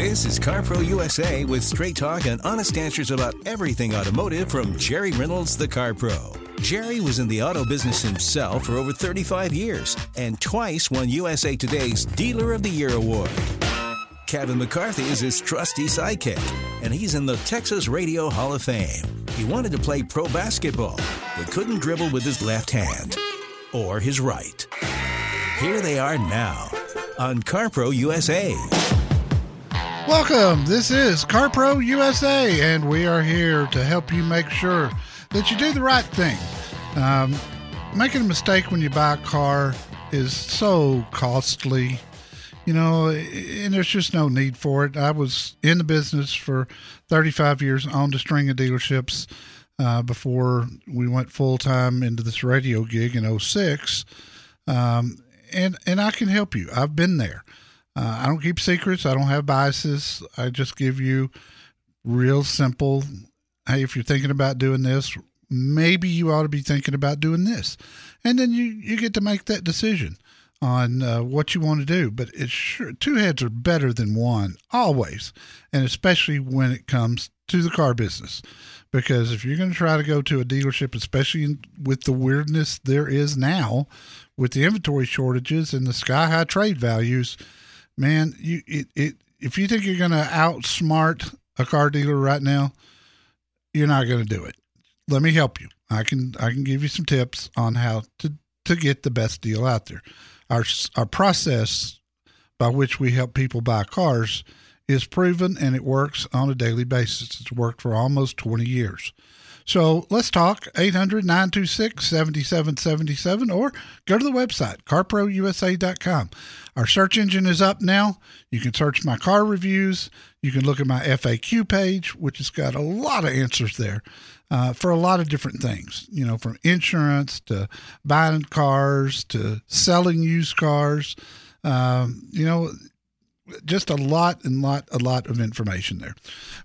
This is CarPro USA with straight talk and honest answers about everything automotive from Jerry Reynolds, the Car Pro. Jerry was in the auto business himself for over 35 years and twice won USA Today's Dealer of the Year award. Kevin McCarthy is his trusty sidekick, and he's in the Texas Radio Hall of Fame. He wanted to play pro basketball, but couldn't dribble with his left hand or his right. Here they are now on CarPro USA. Welcome. This is CarPro USA, and we are here to help you make sure that you do the right thing. Um, making a mistake when you buy a car is so costly, you know, and there's just no need for it. I was in the business for 35 years, owned a string of dealerships uh, before we went full time into this radio gig in 06. Um, and, and I can help you. I've been there. Uh, I don't keep secrets. I don't have biases. I just give you real simple. Hey, if you're thinking about doing this, maybe you ought to be thinking about doing this, and then you you get to make that decision on uh, what you want to do. But it's sure two heads are better than one always, and especially when it comes to the car business. Because if you're going to try to go to a dealership, especially with the weirdness there is now, with the inventory shortages and the sky high trade values, man, you it, it if you think you're going to outsmart a car dealer right now, you're not going to do it. Let me help you. I can I can give you some tips on how to to get the best deal out there. Our our process by which we help people buy cars is proven and it works on a daily basis. It's worked for almost 20 years. So let's talk 800 926 7777 or go to the website, carprousa.com. Our search engine is up now. You can search my car reviews. You can look at my FAQ page, which has got a lot of answers there uh, for a lot of different things, you know, from insurance to buying cars to selling used cars. Um, you know, just a lot and lot a lot of information there.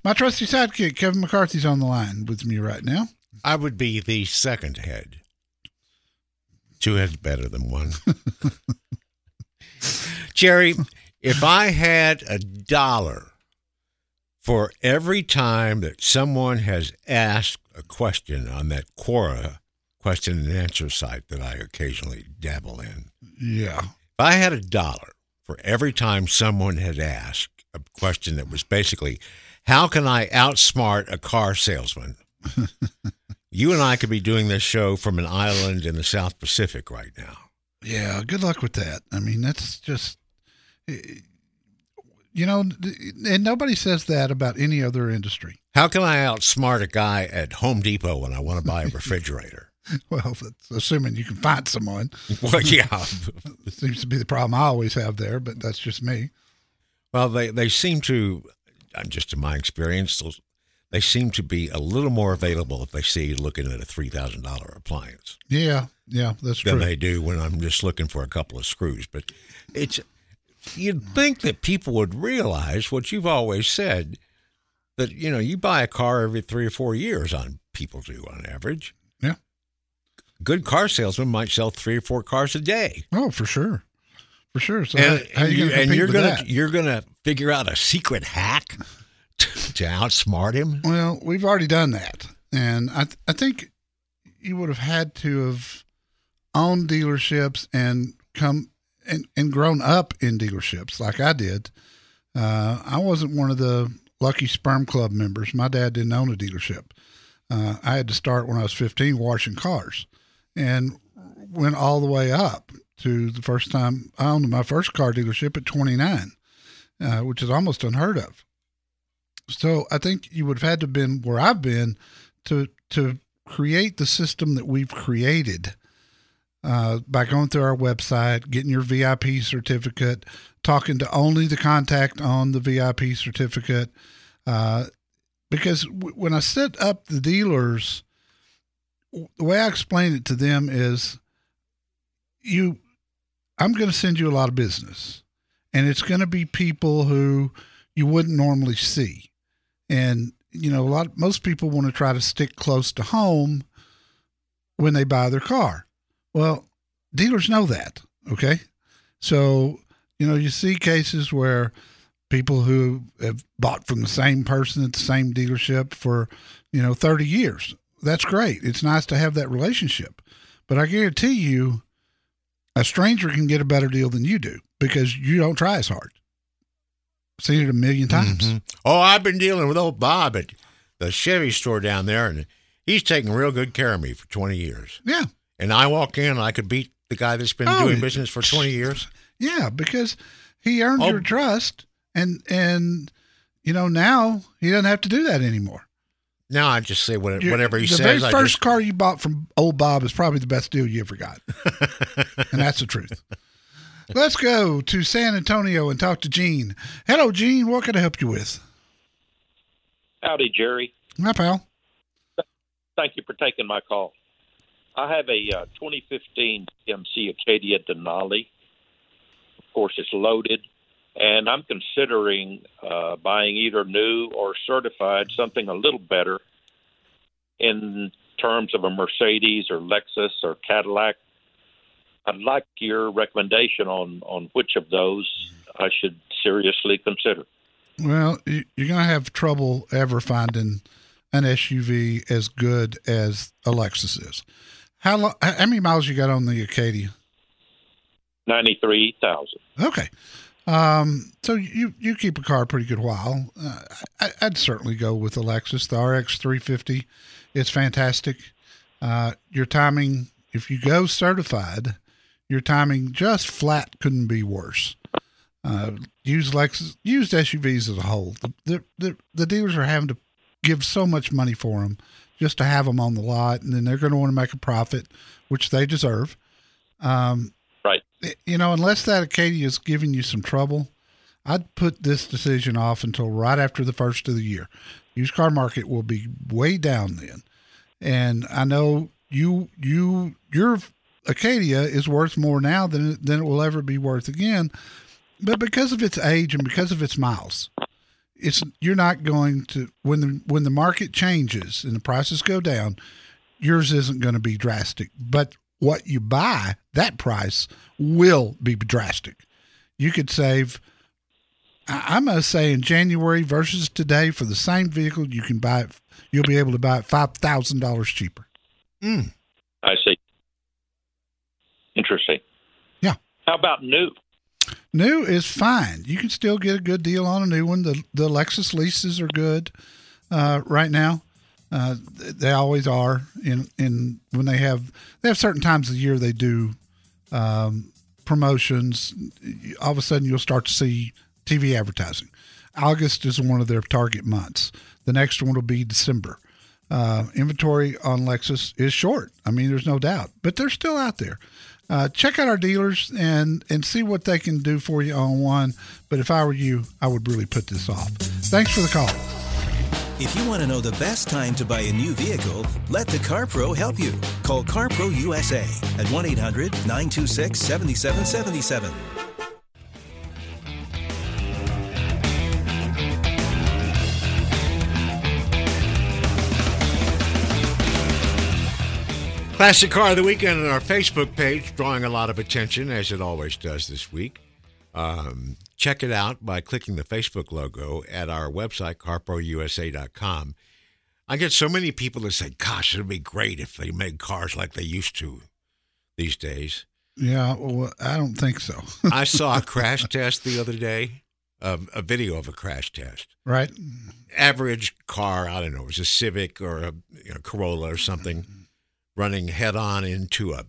My trusty sidekick Kevin McCarthy's on the line with me right now. I would be the second head. Two heads better than one. Jerry, if I had a dollar for every time that someone has asked a question on that Quora question and answer site that I occasionally dabble in. Yeah. If I had a dollar for every time someone had asked a question that was basically, how can I outsmart a car salesman? you and I could be doing this show from an island in the South Pacific right now. Yeah, good luck with that. I mean, that's just, eh, eh, you know, and nobody says that about any other industry. How can I outsmart a guy at Home Depot when I want to buy a refrigerator? well, assuming you can find someone. Well, yeah. it seems to be the problem I always have there, but that's just me. Well, they, they seem to, uh, just in my experience, they seem to be a little more available if they see you looking at a $3,000 appliance. Yeah, yeah, that's than true. they do when I'm just looking for a couple of screws. But it's, you'd think that people would realize what you've always said that, you know, you buy a car every three or four years on people do on average. Good car salesman might sell three or four cars a day. Oh, for sure. For sure. So and, how, how you, and you're gonna gonna you're gonna figure out a secret hack to, to outsmart him. Well, we've already done that, and I th- I think you would have had to have owned dealerships and come and, and grown up in dealerships like I did. Uh, I wasn't one of the lucky sperm club members. My dad didn't own a dealership. Uh, I had to start when I was 15 washing cars and went all the way up to the first time I owned my first car dealership at 29, uh, which is almost unheard of. So I think you would have had to have been where I've been to to create the system that we've created uh, by going through our website, getting your VIP certificate, talking to only the contact on the VIP certificate. Uh, because w- when I set up the dealers, the way I explain it to them is you, I'm going to send you a lot of business, and it's going to be people who you wouldn't normally see. And, you know, a lot, most people want to try to stick close to home when they buy their car. Well, dealers know that. Okay. So, you know, you see cases where people who have bought from the same person at the same dealership for, you know, 30 years. That's great. It's nice to have that relationship. But I guarantee you, a stranger can get a better deal than you do because you don't try as hard. Seen it a million times. Mhm. Oh, I've been dealing with old Bob at the Chevy store down there, and he's taken real good care of me for 20 years. Yeah. And I walk in, and I could beat the guy that's been Oh, doing business for 20 years. Yeah, because he earned Oh. your trust and and you know, now he doesn't have to do that anymore. Now I just say what, Your- whatever he the says. very first just, car you bought from old Bob is probably the best deal you ever got. and that's the truth. Let's go to San Antonio and talk to Gene. Hello, Gene. What can I help you with? Howdy, Jerry. Hi, pal. Thank you for taking my call. I have a uh, 2015 GMC Acadia Denali. Of course, it's loaded, and I'm considering uh, buying either new or certified, something a little better in terms of a Mercedes or Lexus or Cadillac. I'd like your recommendation on, on which of those I should seriously consider. Well, you- you're going to have trouble ever finding an SUV as good as a Lexus is. How lo- how many miles you got on the Acadia? 93,000. Okay. Um, so you you keep a car pretty good while. Uh, I, I'd certainly go with the Lexus, the RX 350. It's fantastic. Uh, your timing, if you go certified, your timing just flat couldn't be worse. Uh, used Lexus, used SUVs as a whole, the, the the the dealers are having to give so much money for them just to have them on the lot, and then they're going to want to make a profit, which they deserve. Um, Right. you know, unless that Acadia is giving you some trouble, I'd put this decision off until right after the first of the year. Used car market will be way down then, and I know you you your Acadia is worth more now than than it will ever be worth again, but because of its age and because of its miles, it's you're not going to when the when the market changes and the prices go down, yours isn't going to be drastic, but what you buy, that price will be drastic. You could save, I- I'm going to say in January versus today for the same vehicle, you can buy it, you'll be able to buy it $5,000 cheaper. Mm. I see. Interesting. Yeah. How about new? New is fine. You can still get a good deal on a new one. The the Lexus leases are good uh, right now. Uh, they always are. In in when they have they have certain times of the year they do um, promotions. All of a sudden you'll start to see TV advertising. August is one of their target months. The next one will be December. Uh, inventory on Lexus is short. I mean, there's no doubt, but they're still out there. Uh, check out our dealers and and see what they can do for you on one. But if I were you, I would really put this off. Thanks for the call. If you want to know the best time to buy a new vehicle, let the CarPro help you. Call CarPro USA at 1 800 926 7777. Classic Car of the Weekend on our Facebook page, drawing a lot of attention, as it always does this week. Um, check it out by clicking the Facebook logo at our website, carprousa.com. I get so many people that say, gosh, it would be great if they made cars like they used to these days. Yeah, well, I don't think so. I saw a crash test the other day, um, a video of a crash test. right? Average car, I don't know, it was a Civic or a you know, Corolla or something, running head on into a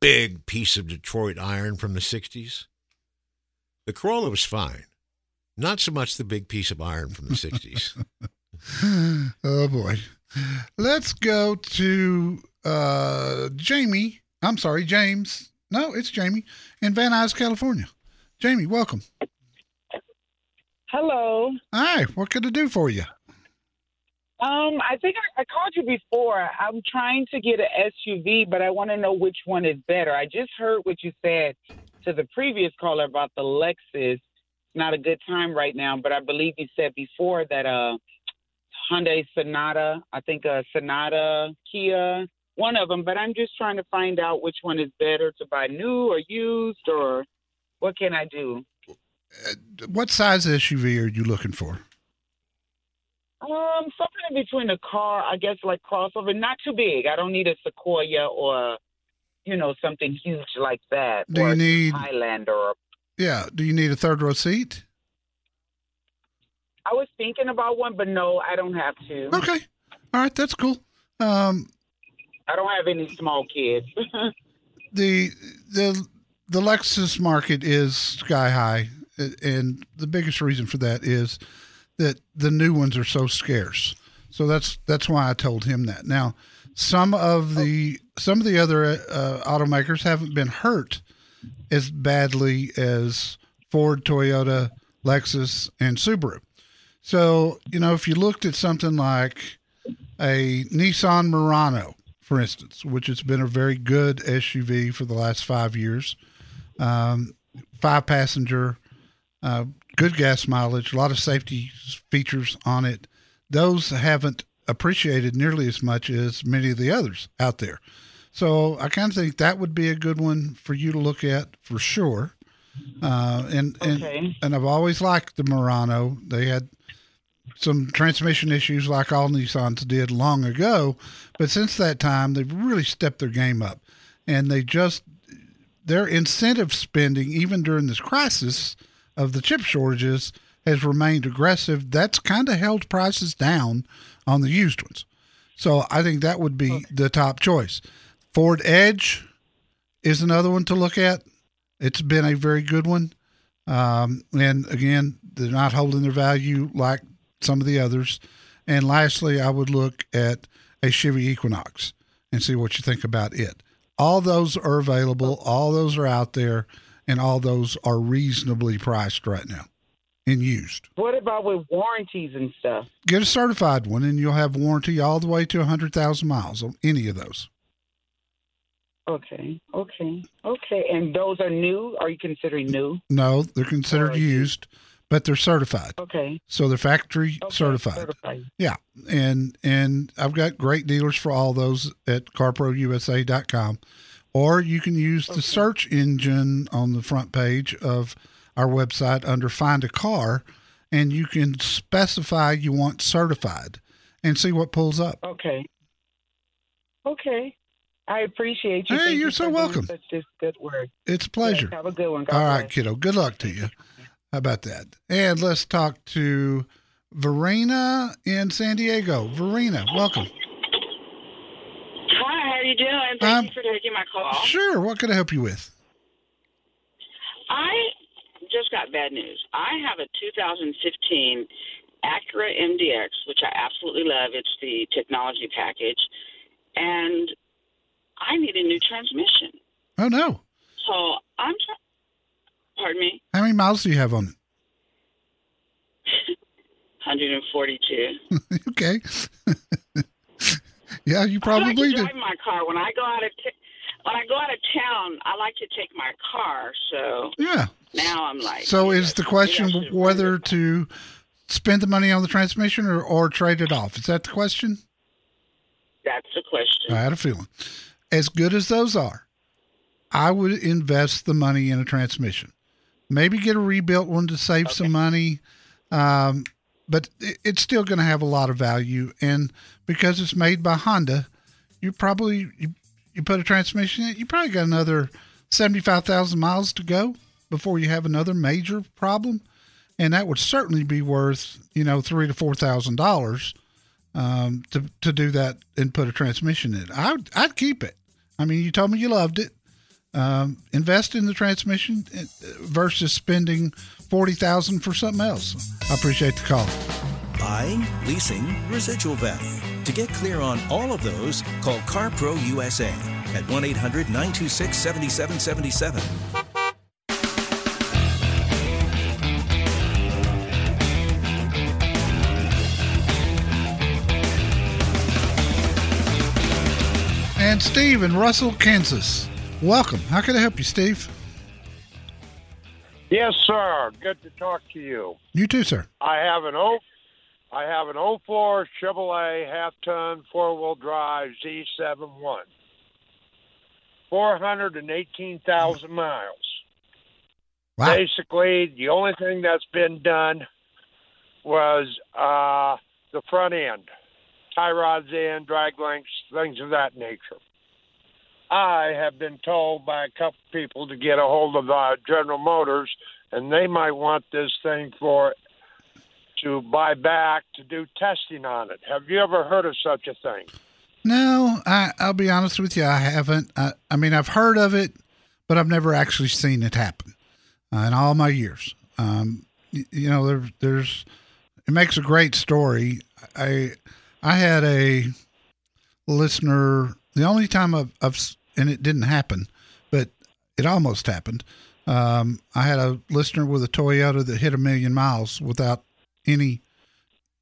big piece of Detroit iron from the 60s. The Corolla was fine. Not so much the big piece of iron from the 60s. oh boy. Let's go to uh, Jamie. I'm sorry, James. No, it's Jamie in Van Nuys, California. Jamie, welcome. Hello. Hi, what could I do for you? Um, I think I, I called you before. I'm trying to get an SUV, but I want to know which one is better. I just heard what you said to the previous caller about the Lexus. It's not a good time right now, but I believe you said before that uh Hyundai Sonata, I think a Sonata, Kia, one of them. But I'm just trying to find out which one is better to buy new or used, or what can I do? what size SUV are you looking for? Um, something in between a car, I guess, like crossover, not too big. I don't need a Sequoia or, you know, something huge like that. Do or you need- Highlander? Or, Yeah. Do you need a third row seat? I was thinking about one, but no, I don't have to. Okay. All right. That's cool. Um, I don't have any small kids. the the the Lexus market is sky high, and the biggest reason for that is that the new ones are so scarce. So that's that's why I told him that. Now, some of the some of the other uh, automakers haven't been hurt as badly as Ford, Toyota, Lexus, and Subaru. So you know, if you looked at something like a Nissan Murano, for instance, which has been a very good SUV for the last five years. Um, five passenger, uh, good gas mileage, a lot of safety features on it. Those haven't appreciated nearly as much as many of the others out there. So I kind of think that would be a good one for you to look at for sure. Uh, and, Okay. and and I've always liked the Murano. They had some transmission issues like all Nissans did long ago, but since that time they've really stepped their game up, and they just their incentive spending even during this crisis of the chip shortages has remained aggressive. That's kind of held prices down on the used ones. So I think that would be the top choice. Ford Edge is another one to look at. It's been a very good one. Um, and again, they're not holding their value like some of the others. And lastly, I would look at a Chevy Equinox and see what you think about it. All those are available, all those are out there, and all those are reasonably priced right now and used. what about with warranties and stuff? Get a certified one, and you'll have warranty all the way to 100,000 miles on any of those. Okay, okay, okay. And those are new? Are you considering new? No, they're considered used, but they're certified. Okay. So they're factory okay. certified. Certified. Yeah, and and I've got great dealers for all those at carprousa.com, or you can use the search engine on the front page of our website under Find a Car, and you can specify you want certified, and see what pulls up. Okay. Okay. I appreciate you. Hey, Thank you're you so welcome. Such just good work. It's a pleasure. Yes, have a good one. God All right, bless. kiddo. Good luck to you. How about that? And let's talk to Verena in San Diego. Verena, welcome. Hi, how are you doing? Thank Um, you for taking my call. Sure. What can I help you with? I just got bad news. I have a 2015 Acura MDX, which I absolutely love. It's the technology package, and I need a new transmission. Oh no. So I'm trying. Pardon me, How many miles do you have on it? 142. okay. yeah, you I like probably to do. drive my car when I go out of t- when I go out of town. I like to take my car. So Yeah. now I'm like. So is I- the question whether to spend the money on the transmission or, or trade it off? Is that the question? That's the question. I had a feeling. As good as those are, I would invest the money in a transmission. Maybe get a rebuilt one to save some money, um, but it, it's still going to have a lot of value. And because it's made by Honda, you probably you, you put a transmission in it, you probably got another seventy five thousand miles to go before you have another major problem, and that would certainly be worth you know three to four thousand dollars um, to to do that and put a transmission in. I I'd keep it. I mean, you told me you loved it. Um, invest in the transmission uh, versus spending forty thousand for something else. I appreciate the call. Buying, leasing, residual value. To get clear on all of those, call CarPro USA at 1 800 926 7777. And Steve in Russell, Kansas. Welcome. How can I help you, Steve? Yes, sir. Good to talk to you. You too, sir. I have an O, I have an 04 Chevrolet half-ton four-wheel drive Z71. 418,000 miles. Wow. Basically, the only thing that's been done was uh, the front end, tie rods in, drag links, things of that nature. I have been told by a couple people to get a hold of uh, General Motors, and they might want this thing for to buy back to do testing on it. Have you ever heard of such a thing? No, I, I'll be honest with you. I haven't. I, I mean, I've heard of it, but I've never actually seen it happen uh, in all my years. Um, you, you know, there, there's it makes a great story. I I had a listener. The only time I've, I've and it didn't happen, but it almost happened. Um, I had a listener with a Toyota that hit a million miles without any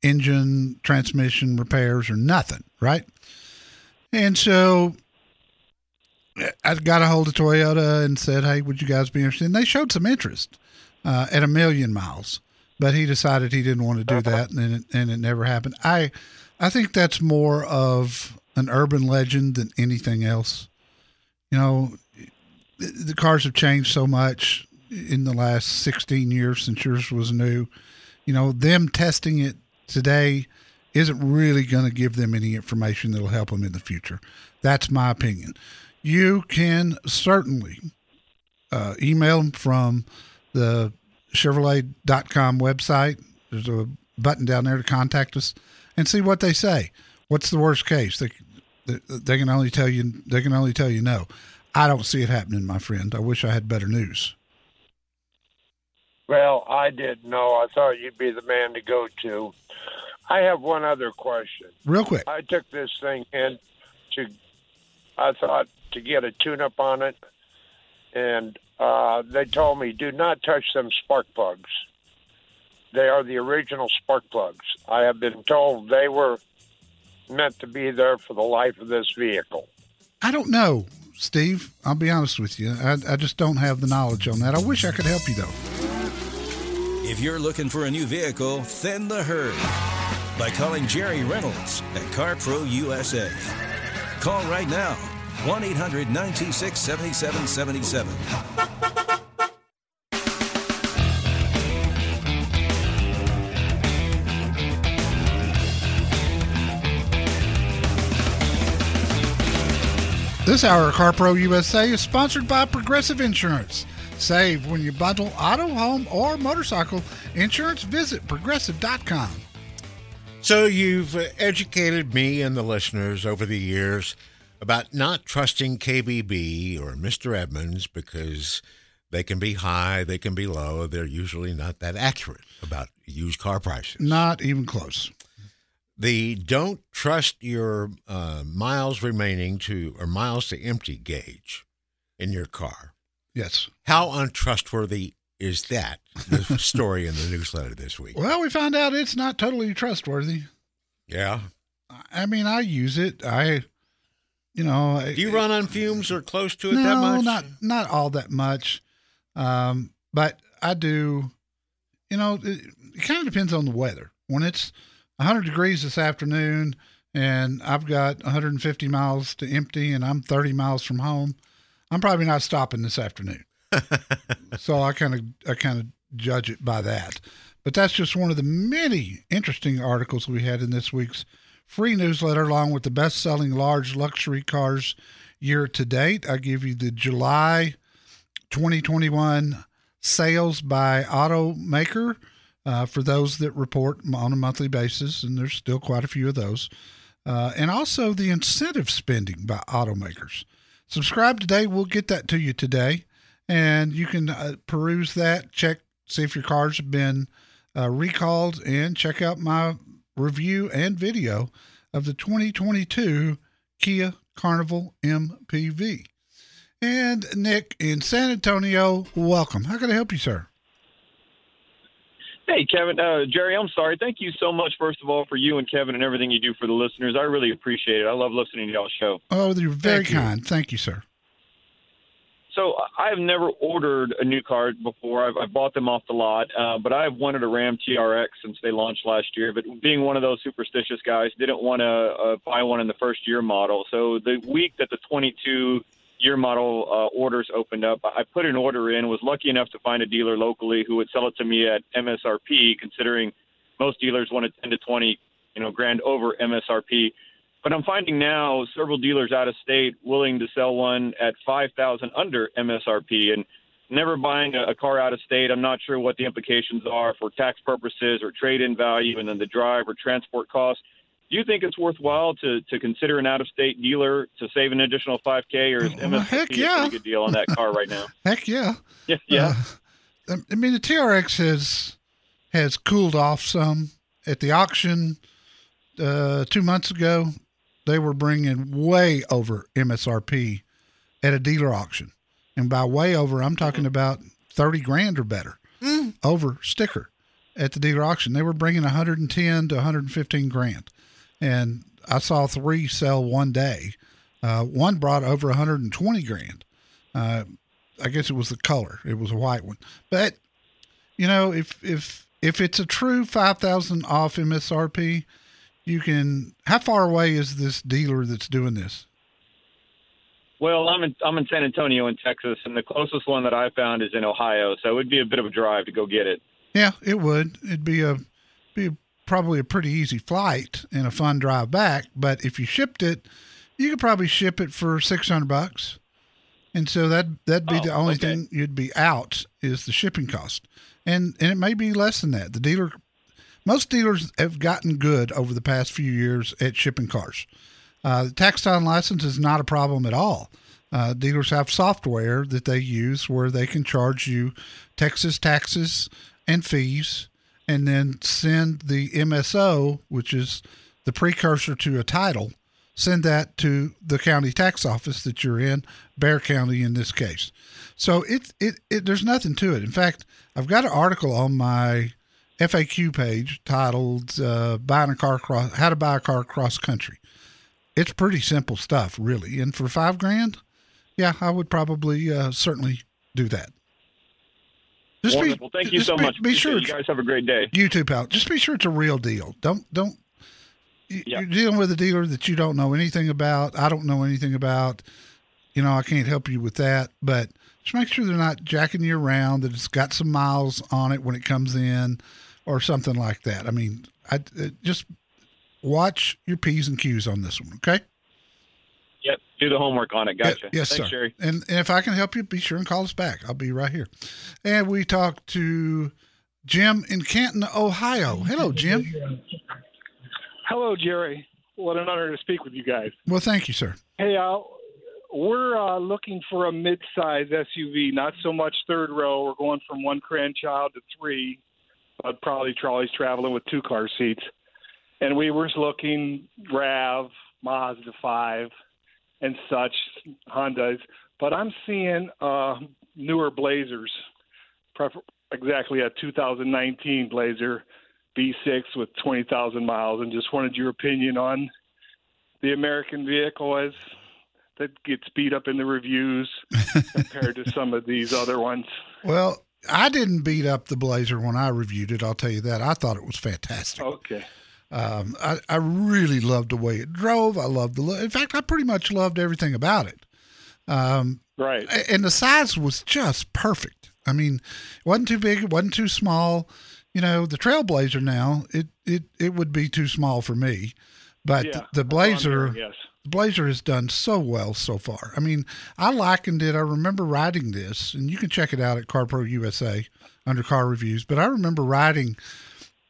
engine, transmission repairs, or nothing. Right. And so I got a hold of Toyota and said, "Hey, would you guys be interested?" And they showed some interest uh, at a million miles, but he decided he didn't want to do that, and it, and it never happened. I I think that's more of an urban legend than anything else. You know, the, cars have changed so much in the last 16 years since yours was new. You know, them testing it today isn't really going to give them any information that'll help them in the future. That's my opinion. You can certainly uh, email them from the Chevrolet.com website. There's a button down there to contact us and see what they say. What's the worst case? They, they, they can only tell you they can only tell you no. I don't see it happening, my friend. I wish I had better news. Well, I didn't know. I thought you'd be the man to go to. I have one other question. Real quick. I took this thing in to, I thought, to get a tune up on it. And uh, they told me, do not touch them spark plugs. They are the original spark plugs. I have been told they were meant to be there for the life of this vehicle. I don't know, Steve. I'll be honest with you. I, I just don't have the knowledge on that. I wish I could help you, though. If you're looking for a new vehicle, thin the herd by calling Jerry Reynolds at CarPro USA. Call right now 1 800 926 7777. This hour of CarPro USA is sponsored by Progressive Insurance. Save when you bundle auto, home, or motorcycle insurance. Visit progressive.com. So you've educated me and the listeners over the years about not trusting KBB or Mr. Edmunds because they can be high, they can be low. They're usually not that accurate about used car prices. Not even close. The don't trust your uh, miles remaining to or miles to empty gauge in your car. Yes. How untrustworthy is that? The story in the newsletter this week. Well, we found out it's not totally trustworthy. Yeah. I mean, I use it. I, you know, Do you run on fumes or close to it no, that much? not not all that much. Um, but I do. You know, it, it kind of depends on the weather. When it's 100 degrees this afternoon and I've got 150 miles to empty and I'm 30 miles from home, I'm probably not stopping this afternoon. so I kind of I kind of judge it by that. But that's just one of the many interesting articles we had in this week's free newsletter, along with the best-selling large luxury cars year to date. I give you the July 2021 sales by automaker uh, for those that report on a monthly basis, and there's still quite a few of those. Uh, and also the incentive spending by automakers. Subscribe today. We'll get that to you today. And you can uh, peruse that, check, see if your cars have been uh, recalled, and check out my review and video of the 2022 Kia Carnival MPV. And Nick in San Antonio, welcome. How can I help you, sir? Hey, Kevin. Uh, Jerry, I'm sorry. Thank you so much, first of all, for you and Kevin and everything you do for the listeners. I really appreciate it. I love listening to y'all's show. Oh, you're very Thank you. kind. Thank you, sir. So I have never ordered a new car before. I've, I've bought them off the lot, uh, but I've wanted a Ram TRX since they launched last year. But being one of those superstitious guys, didn't want to uh, buy one in the first year model. So the week that the 22 year model uh, orders opened up. I put an order in. Was lucky enough to find a dealer locally who would sell it to me at MSRP, considering most dealers want a 10 to 20, you know, grand over MSRP. But I'm finding now several dealers out of state willing to sell one at 5,000 under MSRP, and never buying a, car out of state. I'm not sure what the implications are for tax purposes or trade-in value, and then the drive or transport costs. Do you think it's worthwhile to, to consider an out-of-state dealer to save an additional 5K, or is Well, MSRP heck a yeah. pretty good deal on that car right now? Heck yeah. Yeah, yeah. Uh, I mean, the TRX has has cooled off some at the auction uh, two months ago. They were bringing way over MSRP at a dealer auction, and by way over, I'm talking about thirty grand or better over sticker at the dealer auction. They were bringing 110 to 115 grand, and I saw three sell one day. Uh, one brought over 120 grand. Uh, I guess it was the color. It was a white one. But you know, if if if it's a true five thousand off MSRP, you can. How far away is this dealer that's doing this? Well, I'm in I'm in San Antonio in Texas, and the closest one that I found is in Ohio, so it would be a bit of a drive to go get it. Yeah, it would. It'd be a be probably a pretty easy flight and a fun drive back. But if you shipped it, you could probably ship it for six hundred bucks. And so that that'd be Oh, the only okay. thing you'd be out is the shipping cost, and and it may be less than that. The dealer, most dealers have gotten good over the past few years at shipping cars. Uh, the tax time license is not a problem at all. Uh, dealers have software that they use where they can charge you Texas taxes and fees, and then send the MSO, which is the precursor to a title, send that to the county tax office that you're in, Bexar County in this case. So it, it, it there's nothing to it. In fact, I've got an article on my FAQ page titled uh, "Buying a Car Cross: How to Buy a Car Cross Country." It's pretty simple stuff, really. And for five grand, yeah, I would probably uh, certainly do that. Just be- Wonderful. Thank you so be- much. Be sure You guys have a great day. you too, pal. Just be sure it's a real deal. Don't don't. you- Yeah. You're dealing with a dealer that you don't know anything about. I don't know anything about. You know, I can't help you with that. But just make sure they're not jacking you around. That it's got some miles on it when it comes in, or something like that. I mean, I uh, just watch your p's and q's on this one. Okay. Yep. Do the homework on it. Gotcha. Yes, Thanks, sir. Sherry. And, and if I can help you, be sure and call us back. I'll be right here. And we talked to Jim in Canton, Ohio. Hello, Jim. Hello, Jerry. What an honor to speak with you guys. Well, thank you, sir. Hey, uh, we're uh, looking for a mid-size SUV, not so much third row. We're going from one grandchild to three, but probably Charlie's traveling with two car seats. And we were looking Rav, Mazda 5, and such, Hondas. But I'm seeing uh, newer Blazers, prefer- exactly a 2019 Blazer V6 with 20,000 miles, and just wanted your opinion on the American vehicle as that gets beat up in the reviews compared to some of these other ones. Well, I didn't beat up the Blazer when I reviewed it. I'll tell you that. I thought it was fantastic. Okay. Um, I, I really loved the way it drove. I loved the look. In fact, I pretty much loved everything about it. Um, Right. and the size was just perfect. I mean, it wasn't too big, it wasn't too small. You know, the Trailblazer now, it it it would be too small for me. But Yeah, the Blazer, yes. the Blazer has done so well so far. I mean, I likened it. I remember riding this, and you can check it out at CarPro USA under car reviews. But I remember riding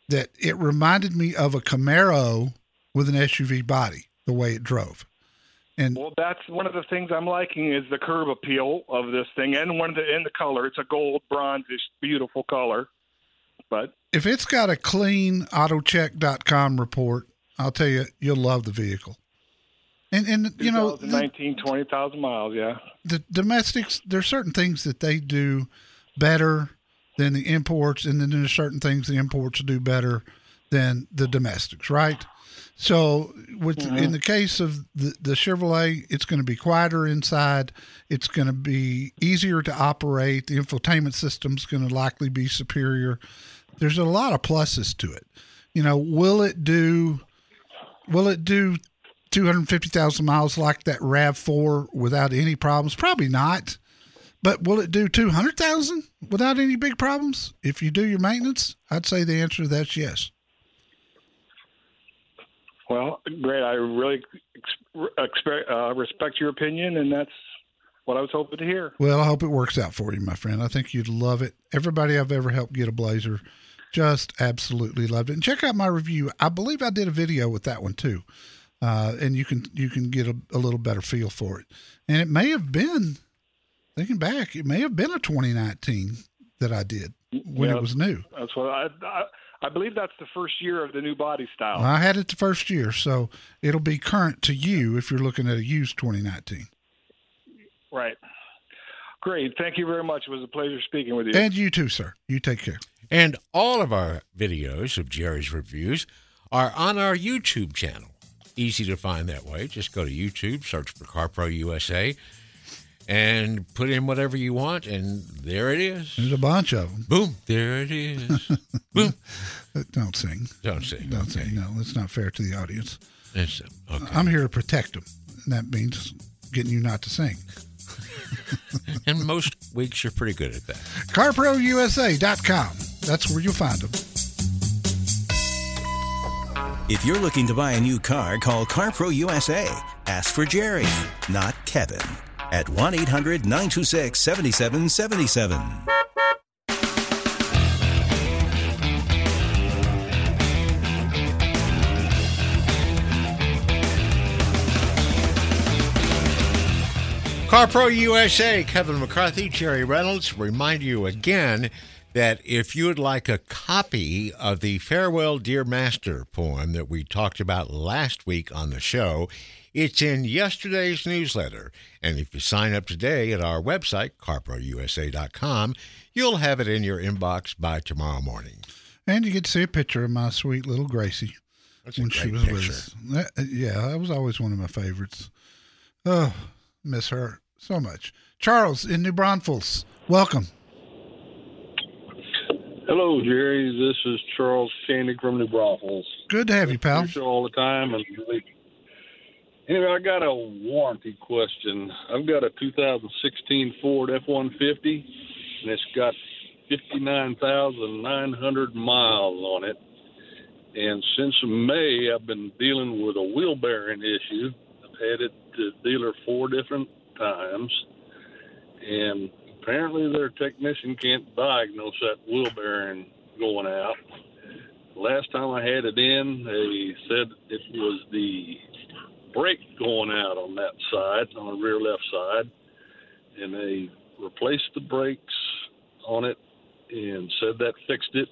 that it reminded me of a Camaro with an SUV body, the way it drove. And Well, that's one of the things I'm liking is the curb appeal of this thing, and one of the in the color. It's a gold bronzish, beautiful color. But if it's got a clean autocheck.com report, I'll tell you, you'll love the vehicle. And and you know, the, 2019, 20,000 miles. Yeah. the domestics, there's certain things that they do better than the imports, and then there's certain things the imports do better than the domestics, right? So, with mm-hmm. in the case of the, the Chevrolet, it's going to be quieter inside. It's going to be easier to operate. The infotainment system's going to likely be superior. There's a lot of pluses to it. You know, will it do? Will it do 250,000 miles like that RAV4 without any problems? Probably not. But will it do 200,000 without any big problems? If you do your maintenance, I'd say the answer to that's yes. Well, great. I really expect, uh, respect your opinion, and that's what I was hoping to hear. Well, I hope it works out for you, my friend. I think you'd love it. Everybody I've ever helped get a Blazer just absolutely loved it. And check out my review. I believe I did a video with that one too, uh, and you can you can get a, a little better feel for it. And it may have been thinking back, it may have been a 2019 that I did when Yeah. it was new. That's what I, I I believe that's the first year of the new body style. I had it the first year, so it'll be current to you if you're looking at a used 2019. Right. Great. Thank you very much. It was a pleasure speaking with you. And you too, sir. You take care. And all of our videos of Jerry's reviews are on our YouTube channel. Easy to find that way. Just go to YouTube, search for CarPro USA, and put in whatever you want, and there it is. There's a bunch of them. Boom, there it is. Boom. Don't sing. Don't sing. Don't sing. No, that's not fair to the audience. It's, okay. I'm here to protect them, and that means getting you not to sing. and most weeks you're pretty good at that. CarProUSA.com. That's where you'll find them. If you're looking to buy a new car, call CarPro USA. Ask for Jerry, not Kevin. At 1 800 926 7777. CarPro USA, Kevin McCarthy, Jerry Reynolds, remind you again that if you would like a copy of the Farewell Dear Master poem that we talked about last week on the show, it's in yesterday's newsletter. And if you sign up today at our website, carprousa.com, you'll have it in your inbox by tomorrow morning. And you get to see a picture of my sweet little Gracie That's when she great was with picture. us. That- yeah, that was always one of my favorites. Oh, miss her so much. Charles in New Braunfels, welcome. Hello, Jerry. This is Charles Koenig from New Braunfels. Good to have you, pal. Your show all the time. And anyway, I got a warranty question. I've got a 2016 Ford F-150, and it's got 59,900 miles on it. And since May, I've been dealing with a wheel bearing issue. I've had it to dealer four different times, and apparently their technician can't diagnose that wheel bearing going out. Last time I had it in, they said it was the brake going out on that side, on the rear left side, and they replaced the brakes on it and said that fixed it.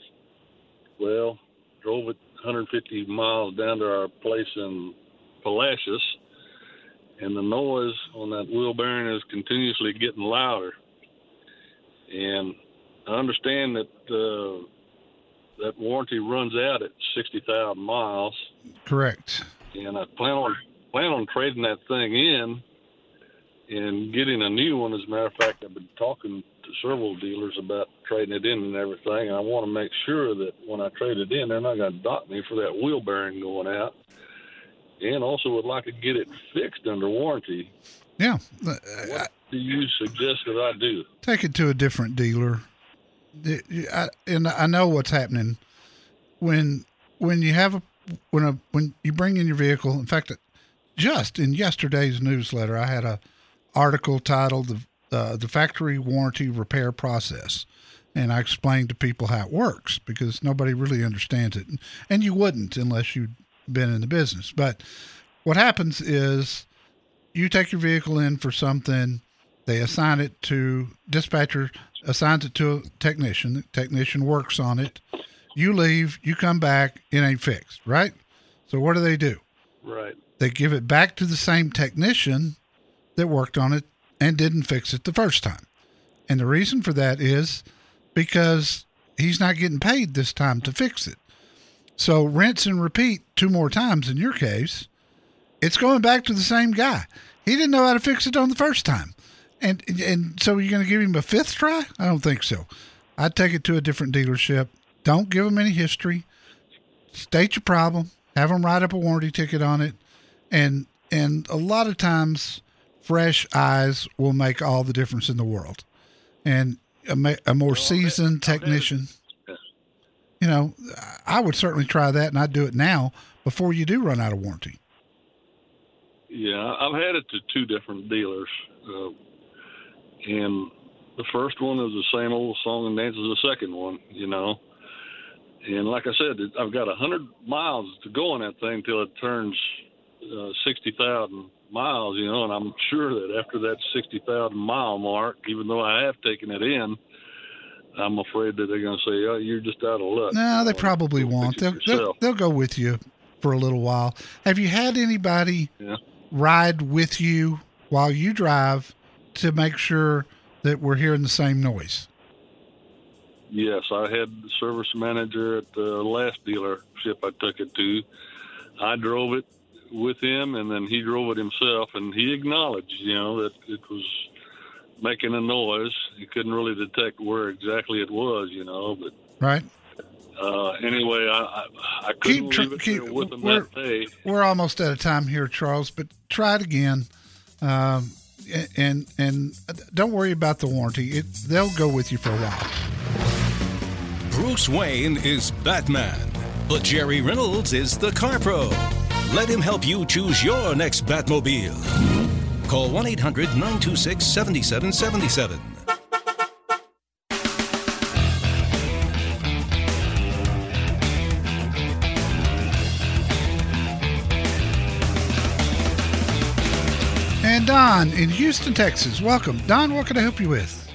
Well, drove it 150 miles down to our place in Palacios, and the noise on that wheel bearing is continuously getting louder. And I understand that uh, that warranty runs out at 60,000 miles, Correct. and I plan on plan on trading that thing in and getting a new one. As a matter of fact, I've been talking to several dealers about trading it in and everything, and I want to make sure that when I trade it in, they're not going to dock me for that wheel bearing going out. And also would like to get it fixed under warranty. Yeah. What do you suggest that I do? take it to a different dealer. I- and I know what's happening when when you have a when a when you bring in your vehicle. In fact, just in yesterday's newsletter, I had a article titled "the uh, the factory warranty repair process," and I explained to people how it works because nobody really understands it, and you wouldn't unless you'd been in the business. But what happens is you take your vehicle in for something they assign it to dispatcher assigns it to a technician the technician works on it. You leave you come back it ain't fixed right? So what do they do? Right. They give it back to the same technician that worked on it and didn't fix it the first time and the reason for that is because he's not getting paid this time to fix it so rinse and repeat two more times in your case it's going back to the same guy. He didn't know how to fix it on the first time. And and so you're going to give him a fifth try? I don't think so. I'd take it to a different dealership. Don't give them any history. State your problem. Have them write up a warranty ticket on it, and and a lot of times, fresh eyes will make all the difference in the world. And a, ma- a more seasoned technician, you know, I would certainly try that, and I'd do it now before you do run out of warranty. Yeah, I've had it to two different dealers, uh, and the first one is the same old song and dance as the second one, you know. And like I said, I've got a hundred miles to go on that thing till it turns uh, sixty thousand miles, you know. And I'm sure that after that sixty thousand mile mark, even though I have taken it in, I'm afraid that they're going to say, "Oh, you're just out of luck." No, they probably won't. They'll, they'll, they'll go with you for a little while. Have you had anybody Yeah. ride with you while you drive to make sure that we're hearing the same noise? Yes, I had the service manager at the last dealership I took it to. I drove it with him, and then he drove it himself, and he acknowledged, you know, that it was making a noise. He couldn't really detect where exactly it was, you know, but Right? uh, anyway, I I, I Keep couldn't tr- leave it keep- there with him we're- that day. We're almost out of time here, Charles, but try it again. Um, and and don't worry about the warranty. It, they'll go with you for a while. Bruce Wayne is Batman, but Jerry Reynolds is the Car Pro. Let him help you choose your next Batmobile. Call 1 800 926 7777. And Don in Houston, Texas. Welcome. Don, what can I help you with?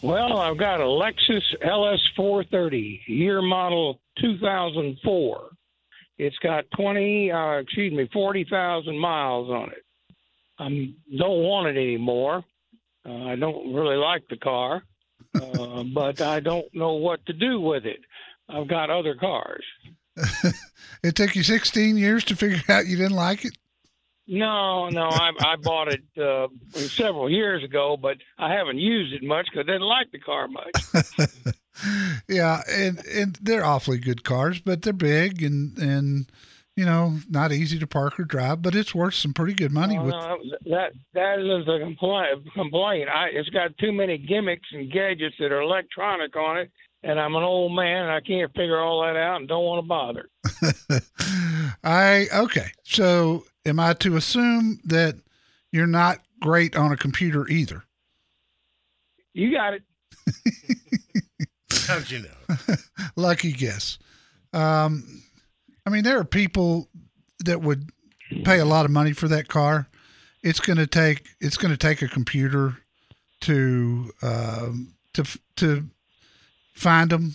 Well, I've got a Lexus LS430, year model 2004. It's got 20, uh, excuse me, 40,000 miles on it. I don't want it anymore. Uh, I don't really like the car, uh, but I don't know what to do with it. I've got other cars. It took you 16 years to figure out you didn't like it? No, no, I, I bought it uh, several years ago, but I haven't used it much because I didn't like the car much. Yeah, and and they're awfully good cars, but they're big and and you know not easy to park or drive, but it's worth some pretty good money. Well, with no, that that is a complaint. Complaint. I, it's got too many gimmicks and gadgets that are electronic on it, and I'm an old man and I can't figure all that out and don't want to bother. I okay. So am I to assume that you're not great on a computer either? You got it. How'd you know? Lucky guess. Um, I mean, there are people that would pay a lot of money for that car. It's going to take it's going to take a computer to um, to to find them.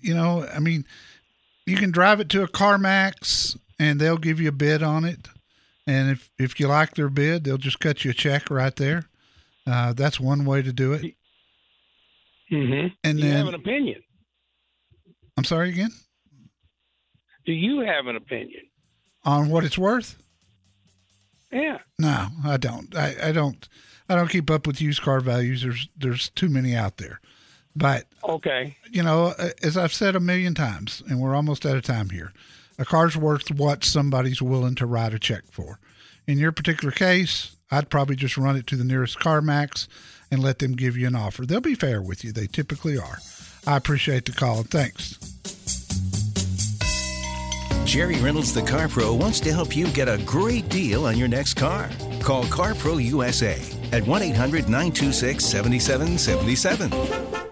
You know, I mean, you can drive it to a CarMax and they'll give you a bid on it. And if if you like their bid, they'll just cut you a check right there. Uh, that's one way to do it. Mm-hmm. And you then have an opinion. I'm sorry again Do you have an opinion? on what it's worth. Yeah. No, I don't. I, I don't. I don't keep up with used car values. There's there's too many out there. But Okay. you know, uh, as I've said a million times, and we're almost out of time here, a car's worth what somebody's willing to write a check for. In your particular case, I'd probably just run it to the nearest CarMax and let them give you an offer. They'll be fair with you. They typically are. I appreciate the call and thanks. Jerry Reynolds, the Car Pro, wants to help you get a great deal on your next car. Call Car Pro USA at 1 800 926 7777.